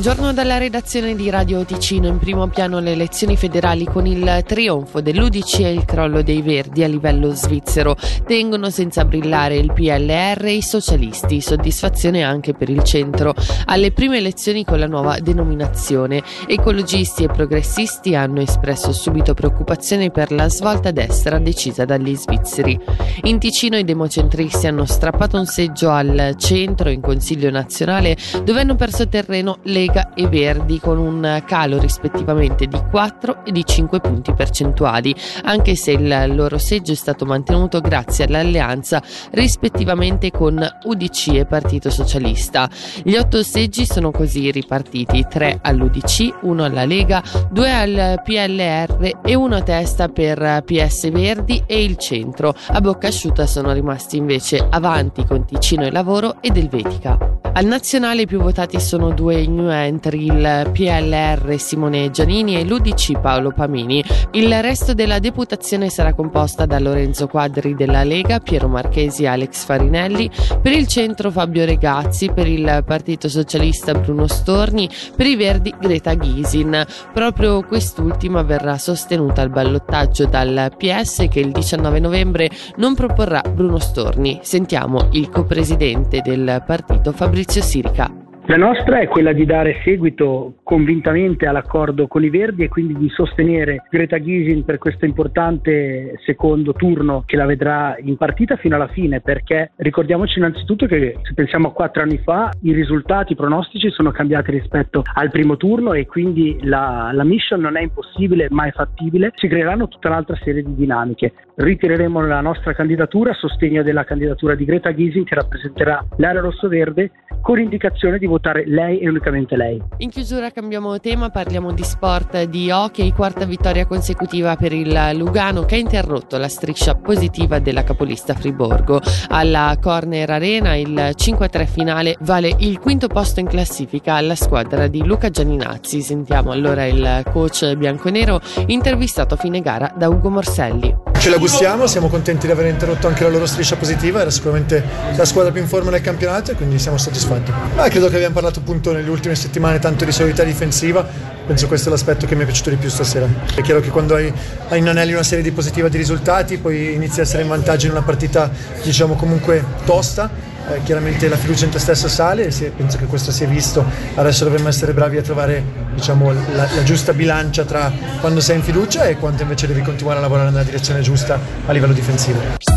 Buongiorno dalla redazione di Radio Ticino. In primo piano le elezioni federali con il trionfo dell'Udc e il crollo dei Verdi a livello svizzero. Tengono senza brillare il PLR e i socialisti, soddisfazione anche per il centro. Alle prime elezioni con la nuova denominazione, ecologisti e progressisti hanno espresso subito preoccupazione per la svolta destra decisa dagli svizzeri. In Ticino i democentristi hanno strappato un seggio al centro in Consiglio nazionale dove hanno perso terreno le Lega e Verdi con un calo rispettivamente di 4 e di 5 punti percentuali, anche se il loro seggio è stato mantenuto grazie all'alleanza rispettivamente con UDC e Partito Socialista. Gli otto seggi sono così ripartiti, 3 all'UDC, 1 alla Lega, 2 al PLR e 1 a testa per PS Verdi e il centro. A bocca asciutta sono rimasti invece avanti con Ticino e Lavoro ed Elvetica. Al nazionale i più votati sono due new entry, il PLR Simone Giannini e l'UDC Paolo Pamini. Il resto della deputazione sarà composta da Lorenzo Quadri della Lega, Piero Marchesi e Alex Farinelli, per il centro Fabio Regazzi, per il Partito Socialista Bruno Storni, per i Verdi Greta Ghisin. Proprio quest'ultima verrà sostenuta al ballottaggio dal PS che il 19 novembre non proporrà Bruno Storni. Sentiamo il copresidente del partito Fabrizio Sirica. La nostra è quella di dare seguito convintamente all'accordo con i Verdi e quindi di sostenere Greta Gysin per questo importante secondo turno che la vedrà in partita fino alla fine perché ricordiamoci innanzitutto che se pensiamo a quattro anni fa i risultati i pronostici sono cambiati rispetto al primo turno e quindi la, la mission non è impossibile ma è fattibile, si creeranno tutta un'altra serie di dinamiche. Ritireremo la nostra candidatura a sostegno della candidatura di Greta Gysin che rappresenterà l'area rosso-verde con indicazione di votare lei e unicamente lei. In chiusura cambiamo tema, parliamo di sport, di hockey, quarta vittoria consecutiva per il Lugano che ha interrotto la striscia positiva della capolista Friborgo. Alla Corner Arena il 5-3 finale vale il quinto posto in classifica alla squadra di Luca Gianinazzi. Sentiamo allora il coach bianconero intervistato a fine gara da Ugo Morselli. Ce la gustiamo, siamo contenti di aver interrotto anche la loro striscia positiva, era sicuramente la squadra più in forma nel campionato e quindi siamo soddisfatti. Ma credo che abbiamo parlato appunto nelle ultime settimane tanto di solidità difensiva, penso questo è l'aspetto che mi è piaciuto di più stasera. È chiaro che quando hai, hai in anelli una serie di positiva di risultati, poi inizi a essere in vantaggio in una partita diciamo comunque tosta eh, chiaramente la fiducia in te stesso sale e penso che questo si è visto. Adesso dovremmo essere bravi a trovare diciamo, la, la, giusta bilancia tra quando sei in fiducia e quando invece devi continuare a lavorare nella direzione giusta a livello difensivo.